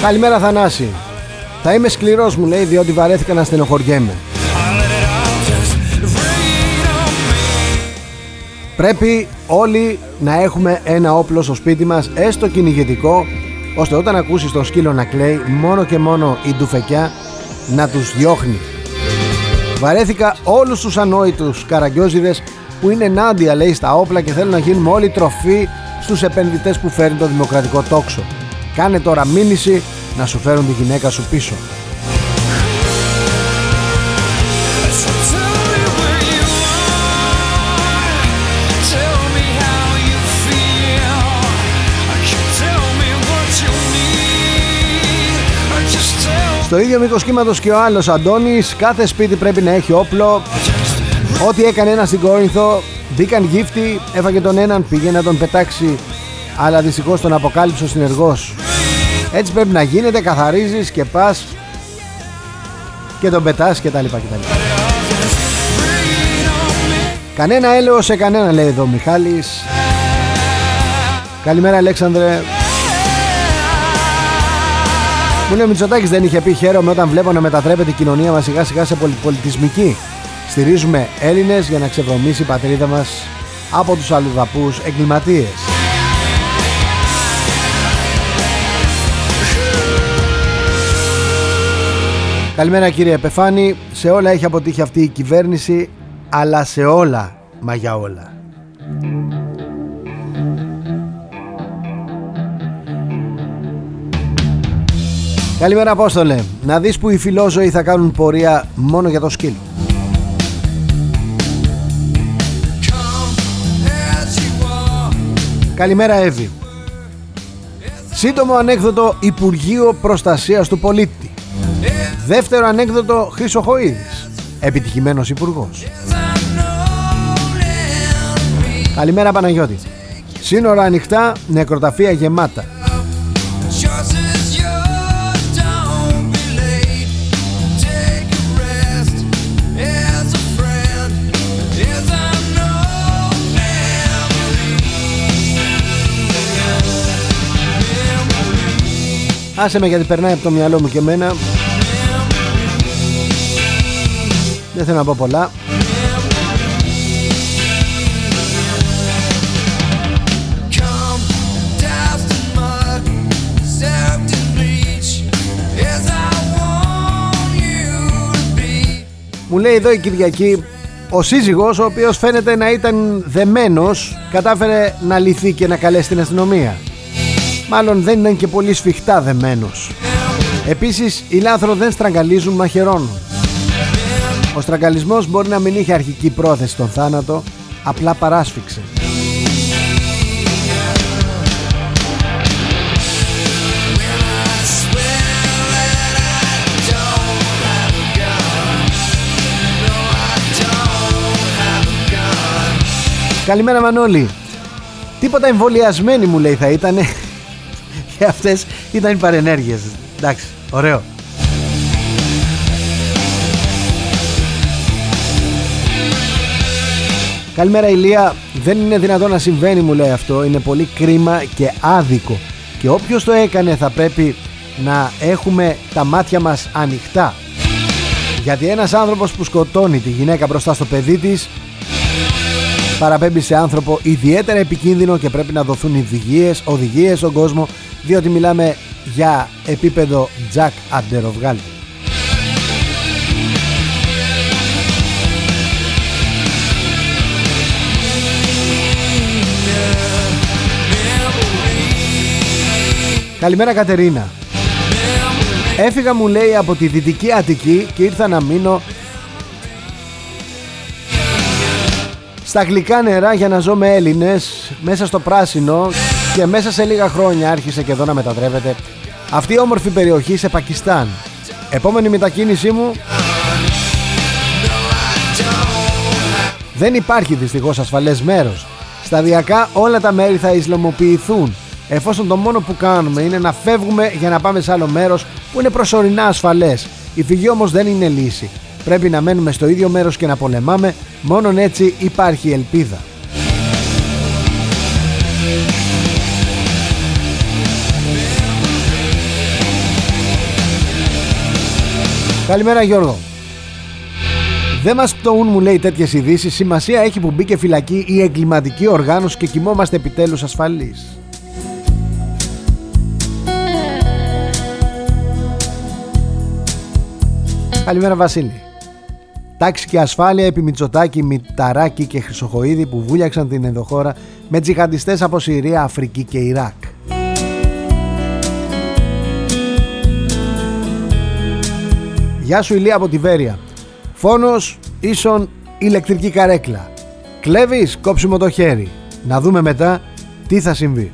Καλημέρα Θανάση. Θα είμαι σκληρός μου λέει διότι βαρέθηκα να στενοχωριέμαι. Πρέπει όλοι να έχουμε ένα όπλο στο σπίτι μας έστω κυνηγετικό ώστε όταν ακούσεις τον σκύλο να κλαίει μόνο και μόνο η ντουφεκιά να τους διώχνει. Βαρέθηκα όλους τους ανόητους καραγκιόζιδες που είναι ενάντια λέει στα όπλα και θέλουν να γίνουμε όλοι τροφή στους επενδυτές που φέρνει το δημοκρατικό τόξο. Κάνε τώρα μήνυση να σου φέρουν τη γυναίκα σου πίσω. Στο ίδιο μήκος κύματος και ο άλλος Αντώνης, κάθε σπίτι πρέπει να έχει όπλο. Ό,τι έκανε ένας στην Κόρινθο, μπήκαν γύφτη, έφαγε τον έναν, πήγε να τον πετάξει, αλλά δυστυχώς τον αποκάλυψε ο συνεργός. Έτσι πρέπει να γίνεται, καθαρίζεις και πας και τον πετάς κτλ. Κανένα έλεος σε κανένα λέει εδώ ο Μιχάλης Καλημέρα Αλέξανδρε μου λέει ο Μητσοτάκης δεν είχε πει χαίρομαι όταν βλέπω να μετατρέπεται η κοινωνία μας σιγά σιγά σε πολυπολιτισμική. Στηρίζουμε Έλληνες για να ξεβρωμίσει η πατρίδα μας από τους αλλουδαπού εγκληματίες. Καλημέρα κύριε Επεφάνη. Σε όλα έχει αποτύχει αυτή η κυβέρνηση, αλλά σε όλα, μα για όλα. Καλημέρα Απόστολε. Να δεις που οι φιλόζωοι θα κάνουν πορεία μόνο για το σκύλο. Καλημέρα Εύη. Σύντομο ανέκδοτο Υπουργείο Προστασίας του Πολίτη. Δεύτερο ανέκδοτο Χρυσοχοίδης. Επιτυχημένος υπουργός. Καλημέρα Παναγιώτη. Σύνορα ανοιχτά, νεκροταφεία γεμάτα. Άσε με γιατί περνάει από το μυαλό μου και εμένα Δεν θέλω να πω πολλά. Μου λέει εδώ η Κυριακή ο σύζυγος ο οποίος φαίνεται να ήταν δεμένος κατάφερε να λυθεί και να καλέσει την αστυνομία. Μάλλον δεν ήταν και πολύ σφιχτά δεμένος. Επίσης οι λάθρο δεν στραγγαλίζουν μαχαιρώνουν Ο στραγγαλισμός μπορεί να μην είχε αρχική πρόθεση στον θάνατο Απλά παράσφιξε Καλημέρα Μανώλη Τίποτα εμβολιασμένοι μου λέει θα ήτανε και αυτές ήταν οι παρενέργειες. Εντάξει, ωραίο. Καλημέρα Ηλία, δεν είναι δυνατόν να συμβαίνει μου λέει αυτό, είναι πολύ κρίμα και άδικο. Και όποιος το έκανε θα πρέπει να έχουμε τα μάτια μας ανοιχτά. Γιατί ένας άνθρωπος που σκοτώνει τη γυναίκα μπροστά στο παιδί της παραπέμπει σε άνθρωπο ιδιαίτερα επικίνδυνο και πρέπει να δοθούν οδηγίες, οδηγίες στον κόσμο διότι μιλάμε για επίπεδο Jack Αντεροβγάλτη. Καλημέρα Κατερίνα Έφυγα μου λέει από τη Δυτική Αττική και ήρθα να μείνω στα γλυκά νερά για να ζω με Έλληνες μέσα στο πράσινο και μέσα σε λίγα χρόνια άρχισε και εδώ να μετατρέπεται αυτή η όμορφη περιοχή σε Πακιστάν. Επόμενη μετακίνησή μου δεν υπάρχει δυστυχώς ασφαλές μέρος. Σταδιακά όλα τα μέρη θα Ισλαμοποιηθούν εφόσον το μόνο που κάνουμε είναι να φεύγουμε για να πάμε σε άλλο μέρος που είναι προσωρινά ασφαλές. Η φυγή όμως δεν είναι λύση. Πρέπει να μένουμε στο ίδιο μέρος και να πολεμάμε, μόνον έτσι υπάρχει ελπίδα. Καλημέρα Γιώργο. Δεν μας πτωούν μου λέει τέτοιες ειδήσεις. Σημασία έχει που μπήκε φυλακή η εγκληματική οργάνωση και κοιμόμαστε επιτέλους ασφαλείς. Καλημέρα Βασίλη. Τάξη και ασφάλεια επί Μητσοτάκη, Μηταράκη και Χρυσοχοίδη που βούλιαξαν την ενδοχώρα με τζιχαντιστές από Συρία, Αφρική και Ιράκ. Γεια σου Ηλία από τη Βέρεια. Φόνος ίσον ηλεκτρική καρέκλα. Κλέβεις κόψιμο το χέρι. Να δούμε μετά τι θα συμβεί.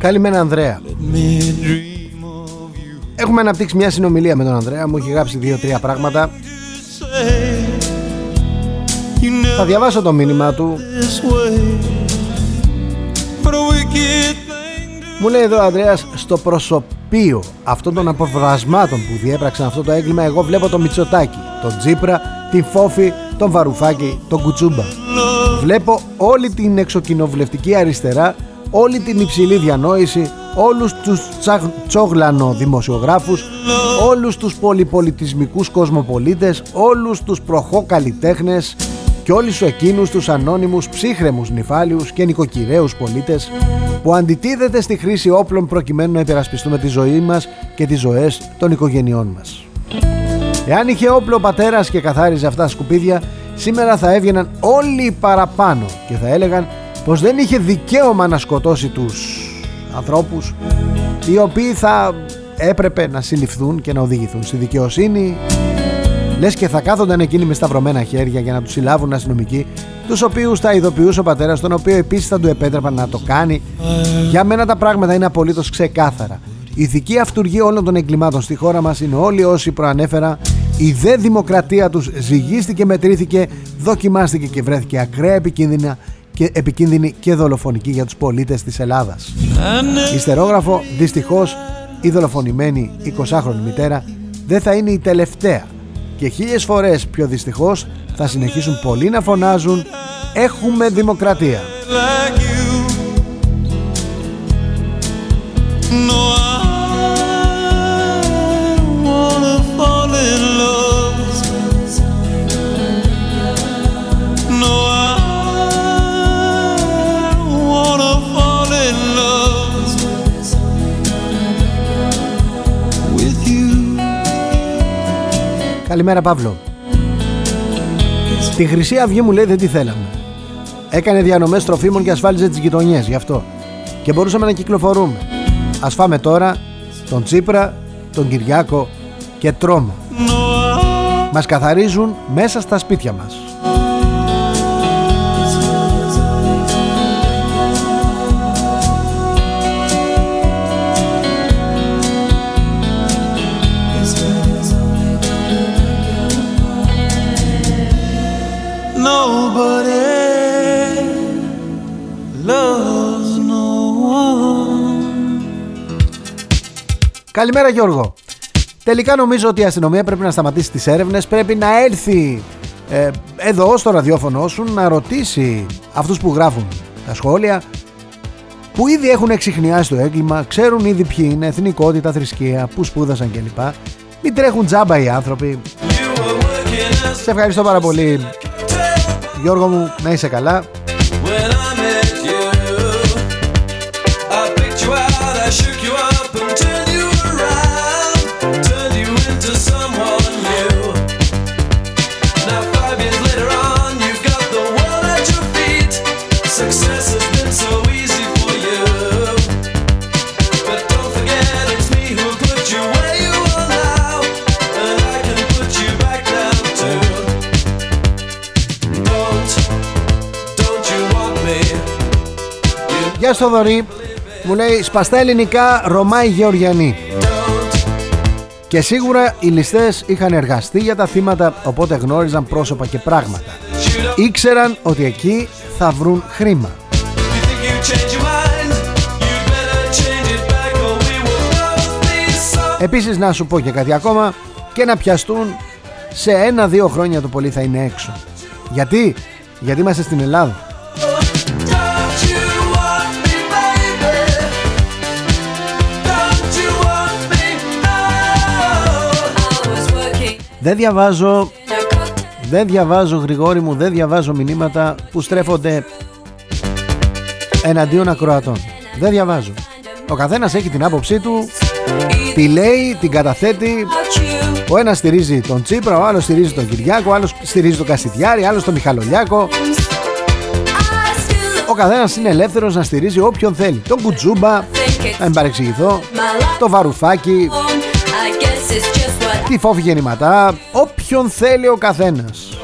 Καλημέρα Ανδρέα. Έχουμε αναπτύξει μια συνομιλία με τον Ανδρέα. Μου έχει γράψει δύο-τρία πράγματα. Θα διαβάσω το μήνυμα του. Μου λέει εδώ ο Ανδρέας Στο προσωπείο αυτών των αποβρασμάτων που διέπραξαν αυτό το έγκλημα Εγώ βλέπω το Μητσοτάκι Τον Τζίπρα, την Φόφη, τον Βαρουφάκη, τον Κουτσούμπα. Βλέπω όλη την εξοκοινοβουλευτική αριστερά όλη την υψηλή διανόηση, όλους τους τσόγλανο δημοσιογράφους, όλους τους πολυπολιτισμικούς κοσμοπολίτες, όλους τους προχώ καλλιτέχνες και όλους σου εκείνους τους ανώνυμους ψύχρεμους νυφάλιους και νοικοκυρέους πολίτες που αντιτίθεται στη χρήση όπλων προκειμένου να υπερασπιστούμε τη ζωή μας και τις ζωές των οικογενειών μας. Εάν είχε όπλο ο πατέρας και καθάριζε αυτά τα σκουπίδια, σήμερα θα έβγαιναν όλοι παραπάνω και θα έλεγαν πως δεν είχε δικαίωμα να σκοτώσει τους ανθρώπους οι οποίοι θα έπρεπε να συλληφθούν και να οδηγηθούν στη δικαιοσύνη λες και θα κάθονταν εκείνοι με σταυρωμένα χέρια για να τους συλλάβουν αστυνομικοί τους οποίους θα ειδοποιούσε ο πατέρας τον οποίο επίσης θα του επέτρεπαν να το κάνει. Για μένα τα πράγματα είναι απολύτως ξεκάθαρα. Η ηθική αυτούργη όλων των εγκλημάτων στη χώρα μας είναι όλοι όσοι προανέφερα η δε δημοκρατία τους ζυγίστηκε, μετρήθηκε, δοκιμάστηκε και βρέθηκε ακραία επικίνδυνα και επικίνδυνη και δολοφονική για τους πολίτες της Ελλάδας. Ιστερόγραφο, δυστυχώς, η δολοφονημένη 20χρονη μητέρα δεν θα είναι η τελευταία και χίλιες φορές πιο δυστυχώς θα συνεχίσουν πολλοί να φωνάζουν «Έχουμε δημοκρατία». Καλημέρα Παύλο. Τη Χρυσή Αυγή μου λέει δεν τη θέλαμε. Έκανε διανομές τροφίμων και ασφάλιζε τις γειτονιές γι' αυτό. Και μπορούσαμε να κυκλοφορούμε. Ας φάμε τώρα τον Τσίπρα, τον Κυριάκο και τρόμο. Μας καθαρίζουν μέσα στα σπίτια μας. Καλημέρα Γιώργο. Τελικά νομίζω ότι η αστυνομία πρέπει να σταματήσει τις έρευνες, πρέπει να έρθει ε, εδώ στο ραδιόφωνο σου να ρωτήσει αυτούς που γράφουν τα σχόλια που ήδη έχουν εξηχνιάσει το έγκλημα, ξέρουν ήδη ποιοι είναι, εθνικότητα, θρησκεία, που σπούδασαν κλπ. Μην τρέχουν τζάμπα οι άνθρωποι. Σε ευχαριστώ πάρα πολύ Γιώργο μου, να είσαι καλά. Γεια στο Δωρή Μου λέει σπαστά ελληνικά Ρωμάι Γεωργιανή Και σίγουρα οι ληστές είχαν εργαστεί για τα θύματα Οπότε γνώριζαν πρόσωπα και πράγματα. Ήξεραν ότι εκεί θα βρουν χρήμα. Επίσης να σου πω και κάτι ακόμα Και να πιαστούν σε ένα-δύο χρόνια το πολύ θα είναι έξω. Γιατί, γιατί είμαστε στην Ελλάδα Δεν διαβάζω Δεν διαβάζω Γρηγόρη μου Δεν διαβάζω μηνύματα που στρέφονται Εναντίον ακροατών. Δεν διαβάζω. Ο καθένας έχει την άποψή του Τη λέει, την καταθέτει. Ο ένας στηρίζει τον Τσίπρα Ο άλλος στηρίζει τον Κυριάκο Ο άλλος στηρίζει τον Κασιδιάρη Άλλος τον Μιχαλολιάκο. Ο καθένας είναι ελεύθερος να στηρίζει όποιον θέλει. Τον Κουτζούμπα, να μην παρεξηγηθώ, το Βαρουφάκι, τη φόφη γεννηματά, όποιον θέλει ο καθένας.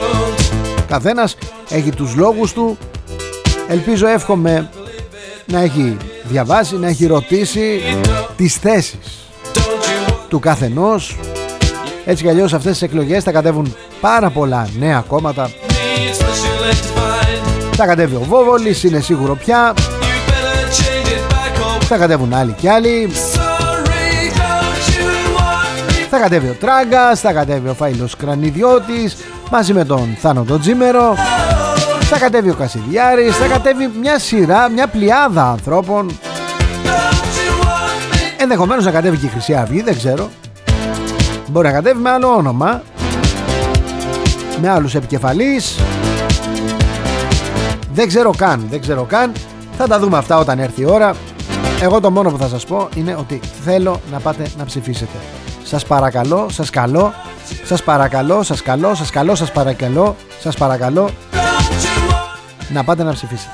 Ο καθένας έχει τους λόγους του, ελπίζω εύχομαι να έχει διαβάσει, να έχει ρωτήσει τις θέσεις του καθενός. Έτσι κι αλλιώς αυτές τις εκλογές θα κατέβουν πάρα πολλά νέα κόμματα. Θα κατέβει ο Βόβολης, είναι σίγουρο πια. Θα κατέβουν άλλοι κι άλλοι. Θα κατέβει ο Τράγκας, θα κατέβει ο Φαΐλος Κρανιδιώτης μαζί με τον Θάνο τον Τζίμερο. Θα κατέβει ο Κασιδιάρης, θα κατέβει μια σειρά, μια πλειάδα ανθρώπων. Ενδεχομένως να κατέβει και η Χρυσή Αυγή, δεν ξέρω. Μπορεί να κατέβει με άλλο όνομα. Με άλλους επικεφαλείς. Δεν ξέρω καν, δεν ξέρω καν. Θα τα δούμε αυτά όταν έρθει η ώρα. Εγώ το μόνο που θα σας πω είναι ότι θέλω να πάτε να ψηφίσετε. Σας παρακαλώ, σας καλώ, σας παρακαλώ, σας καλώ, σας καλώ, σας παρακαλώ, σας παρακαλώ να πάτε να ψηφίσετε.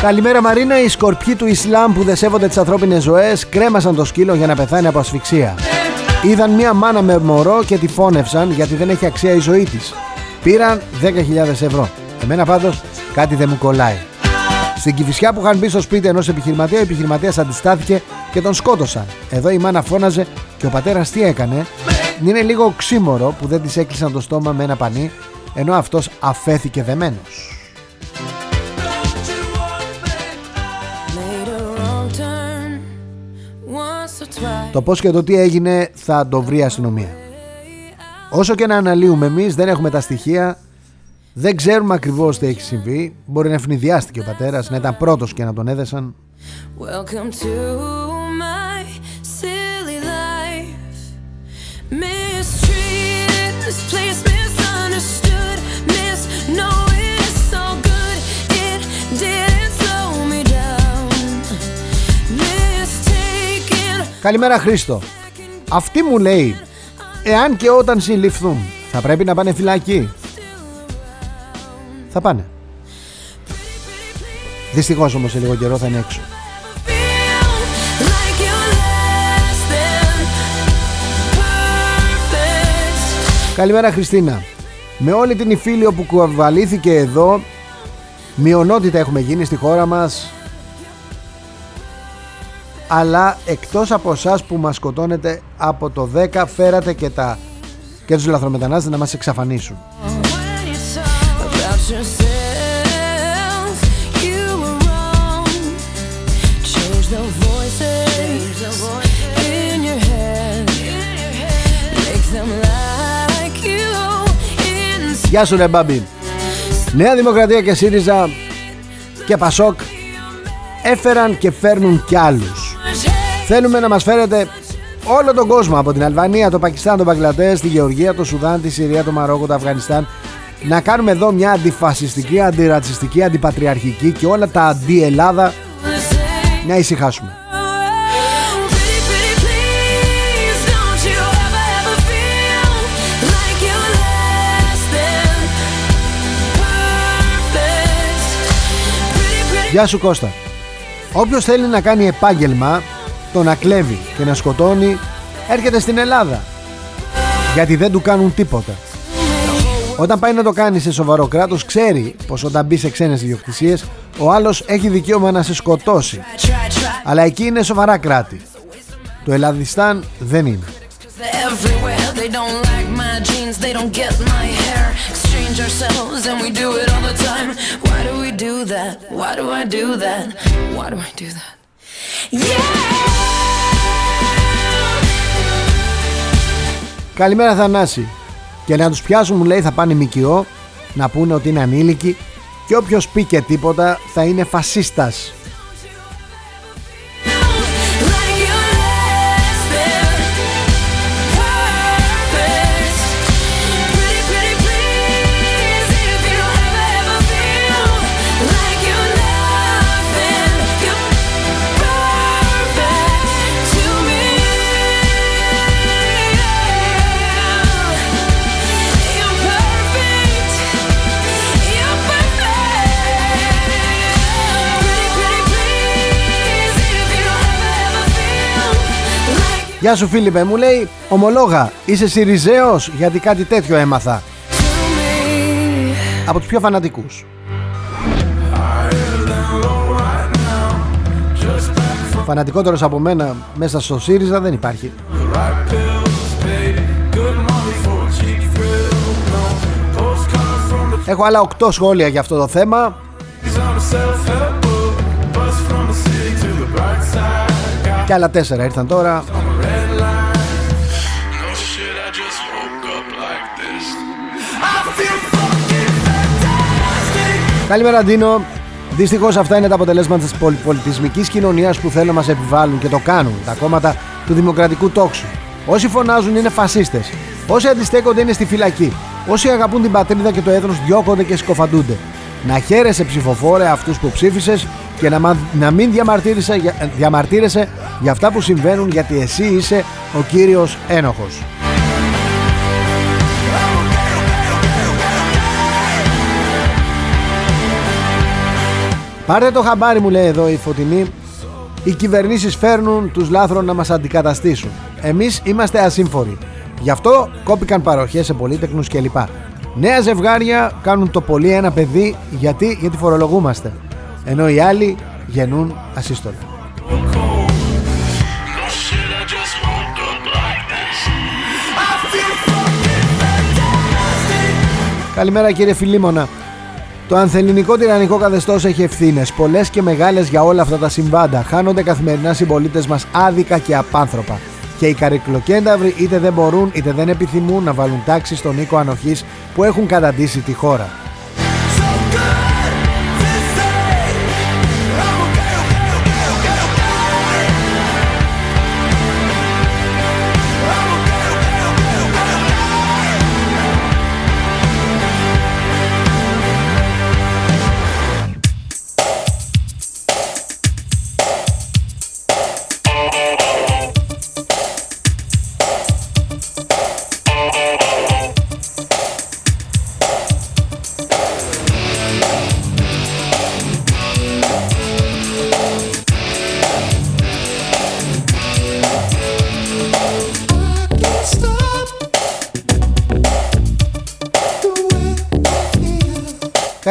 Καλημέρα Μαρίνα, οι σκορπιοί του Ισλάμ που δεν σέβονται τις ανθρώπινες ζωές κρέμασαν το σκύλο για να πεθάνει από ασφυξία. Είδαν μια μάνα με μωρό και τη φώνευσαν γιατί δεν έχει αξία η ζωή της. Πήραν 10.000 ευρώ. Εμένα πάντως κάτι δεν μου κολλάει. Στην Κηφισιά που είχαν μπει στο σπίτι ενός επιχειρηματία, ο επιχειρηματίας αντιστάθηκε και τον σκότωσαν. Εδώ η μάνα φώναζε και ο πατέρας τι έκανε. Είναι λίγο οξύμορο που δεν της έκλεισαν το στόμα με ένα πανί, ενώ αυτός αφέθηκε δεμένος. Το πώς και το τι έγινε θα το βρει η αστυνομία. Όσο και να αναλύουμε εμείς δεν έχουμε τα στοιχεία δεν ξέρουμε ακριβώς τι έχει συμβεί. Μπορεί να ευνηδιάστηκε ο πατέρας, να ήταν πρώτος και να τον έδεσαν. Καλημέρα Χρήστο. Αυτή μου λέει, εάν και όταν συλληφθούν, θα πρέπει να πάνε φυλακή; Θα πάνε. Δυστυχώς όμως σε λίγο καιρό θα είναι έξω. Καλημέρα Χριστίνα. Με όλη την υφήλιο που κουβαλήθηκε εδώ, μειονότητα έχουμε γίνει στη χώρα μας, αλλά εκτός από εσάς που μας σκοτώνετε από το 10 φέρατε και, τα, και τους λαθρομετανάστες να μας εξαφανίσουν. Γεια σου ρε Μπάμπη Νέα Δημοκρατία και ΣΥΡΙΖΑ και ΠΑΣΟΚ έφεραν και φέρνουν κι άλλους Θέλουμε να μας φέρετε όλο τον κόσμο από την Αλβανία, το Πακιστάν, το Μπαγκλαντές, τη Γεωργία, το Σουδάν, τη Συρία, το Μαρόκο, το Αφγανιστάν να κάνουμε εδώ μια αντιφασιστική, αντιρατσιστική, αντιπατριαρχική και όλα τα αντί-Ελλάδα να ησυχάσουμε. Γεια σου Κώστα. Όποιος θέλει να κάνει επάγγελμα, το να κλέβει και να σκοτώνει, έρχεται στην Ελλάδα. Γιατί δεν του κάνουν τίποτα. Όταν πάει να το κάνει σε σοβαρό κράτος, ξέρει πως όταν μπει σε ξένες ιδιοκτησίες, ο άλλος έχει δικαίωμα να σε σκοτώσει. Αλλά εκεί είναι σοβαρά κράτη. Το Ελλαδιστάν δεν είναι. Καλημέρα Θανάση. Και να τους πιάσουν μου λέει θα πάνε μικιό να πούνε ότι είναι ανήλικοι και όποιος πει και τίποτα θα είναι φασίστας Γεια σου Φίλιππε, μου λέει Ομολόγα, είσαι Σιριζέος γιατί κάτι τέτοιο έμαθα Από τους πιο φανατικούς. Φανατικότερος από μένα μέσα στο ΣΥΡΙΖΑ δεν υπάρχει. Έχω άλλα 8 σχόλια για αυτό το θέμα. Και άλλα 4 ήρθαν τώρα Καλημέρα Ντίνο. Δυστυχώς αυτά είναι τα αποτελέσματα της πολυπολιτισμική κοινωνίας που θέλουν να μας επιβάλλουν και το κάνουν τα κόμματα του δημοκρατικού τόξου. Όσοι φωνάζουν είναι φασίστες. Όσοι αντιστέκονται είναι στη φυλακή. Όσοι αγαπούν την πατρίδα και το έθνος διώκονται και σκοφαντούνται. Να χαίρεσαι ψηφοφόρε αυτούς που ψήφισες και να, να μην διαμαρτύρεσαι, διαμαρτύρεσαι για αυτά που συμβαίνουν γιατί εσύ είσαι ο κύριος ένοχος. Πάρτε το χαμπάρι μου λέει εδώ η Φωτεινή. Οι κυβερνήσεις φέρνουν τους λάθρων να μας αντικαταστήσουν. Εμείς είμαστε ασύμφοροι. Γι' αυτό κόπηκαν παροχές σε πολίτεκνους κλπ. Νέα ζευγάρια κάνουν το πολύ ένα παιδί. Γιατί, γιατί φορολογούμαστε. Ενώ οι άλλοι γεννούν ασύστολα. Καλημέρα κύριε Φιλίμωνα το ανθεληνικό τυραννικό καθεστώς έχει ευθύνες, πολλές και μεγάλες για όλα αυτά τα συμβάντα. Χάνονται καθημερινά συμπολίτες μας άδικα και απάνθρωπα. Και οι καρικλοκένταυροι είτε δεν μπορούν είτε δεν επιθυμούν να βάλουν τάξη στον οίκο ανοχής που έχουν καταντήσει τη χώρα.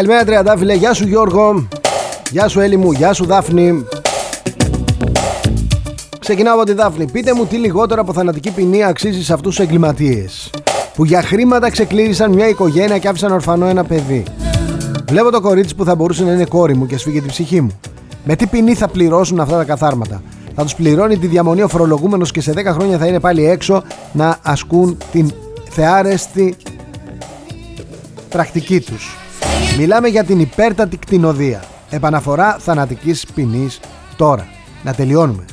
Καλημέρα Τριαντάφυλλε, γεια σου Γιώργο. Γεια σου Έλλη μου, γεια σου Δάφνη. Ξεκινάω από τη Δάφνη. Πείτε μου τι λιγότερο από θανατική ποινή αξίζει σε αυτούς τους εγκληματίες Που για χρήματα ξεκλήρισαν μια οικογένεια και άφησαν ορφανό ένα παιδί. Βλέπω το κορίτσι που θα μπορούσε να είναι κόρη μου και σφίγγει την ψυχή μου. Με τι ποινή θα πληρώσουν αυτά τα καθάρματα; Θα τους πληρώνει τη διαμονή ο φορολογούμενος και σε 10 χρόνια θα είναι πάλι έξω να ασκούν την θεάρεστη πρακτική τους. Μιλάμε για την υπέρτατη κτηνοδία. Επαναφορά θανατικής ποινής τώρα. Να τελειώνουμε.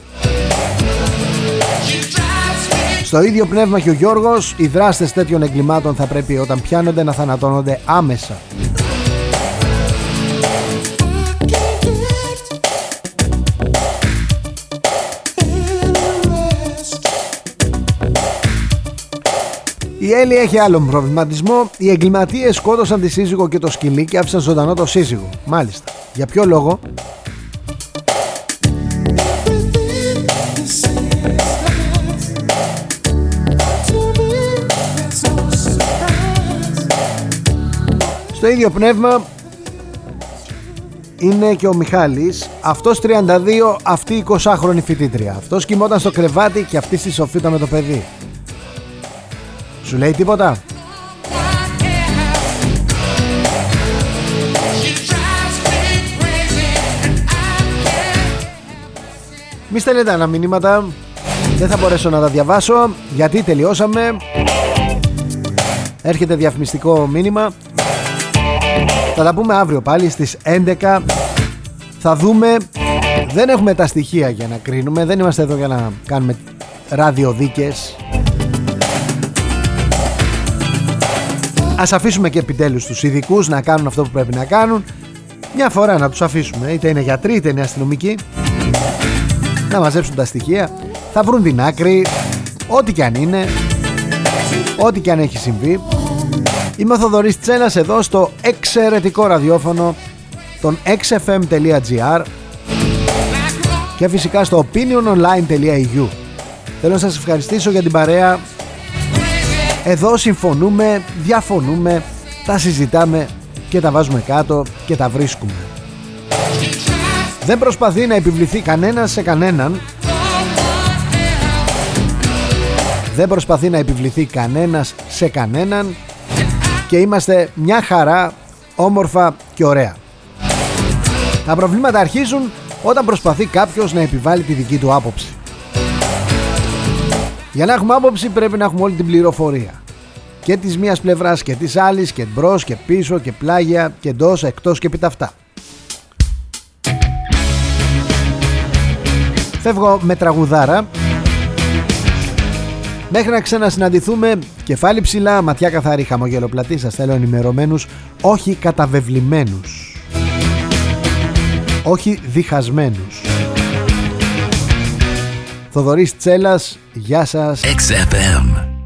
Στο ίδιο πνεύμα και ο Γιώργος, οι δράστες τέτοιων εγκλημάτων θα πρέπει όταν πιάνονται να θανατώνονται άμεσα. Η Έλλη έχει άλλον προβληματισμό. Οι εγκληματίες σκότωσαν τη σύζυγο και το σκυλί και άφησαν ζωντανό το σύζυγο. Μάλιστα. Για ποιο λόγο; Στο ίδιο πνεύμα είναι και ο Μιχάλης Αυτός 32, αυτή 20χρονη φοιτήτρια Αυτός κοιμόταν στο κρεβάτι και αυτή στη σοφίτα με το παιδί Σου λέει τίποτα; Μη στέλνετε ένα μηνύματα. Δεν θα μπορέσω να τα διαβάσω Γιατί τελειώσαμε. Έρχεται διαφημιστικό μήνυμα. Θα τα πούμε αύριο πάλι στις 11 Θα δούμε. Δεν έχουμε τα στοιχεία για να κρίνουμε. Δεν είμαστε εδώ για να κάνουμε ραδιοδίκες Ας αφήσουμε και επιτέλους τους ειδικούς να κάνουν αυτό που πρέπει να κάνουν. Μια φορά να τους αφήσουμε Είτε είναι γιατροί είτε είναι αστυνομικοί Να μαζέψουν τα στοιχεία. Θα βρουν την άκρη Ό,τι και αν είναι Ό,τι και αν έχει συμβεί. Είμαι ο Θοδωρής Τσέλας εδώ στο εξαιρετικό ραδιόφωνο των xfm.gr και φυσικά στο opiniononline.eu Θέλω να σας ευχαριστήσω για την παρέα Εδώ συμφωνούμε, διαφωνούμε, τα συζητάμε και τα βάζουμε κάτω και τα βρίσκουμε Δεν προσπαθεί να επιβληθεί κανένας σε κανέναν Δεν προσπαθεί να επιβληθεί κανένας σε κανέναν και είμαστε μια χαρά όμορφα και ωραία. Τα προβλήματα αρχίζουν όταν προσπαθεί κάποιος να επιβάλλει τη δική του άποψη. Για να έχουμε άποψη πρέπει να έχουμε όλη την πληροφορία. Και της μίας πλευράς και της άλλης και μπρος και πίσω και πλάγια και εντός, εκτός και αυτά. Φεύγω με τραγουδάρα Μέχρι να ξανασυναντηθούμε, κεφάλι ψηλά, ματιά καθαρή, χαμογελοπλατή, σας θέλω ενημερωμένους, όχι καταβεβλημένους. Όχι διχασμένους. Θοδωρής Τσέλας, γεια σας. XFM.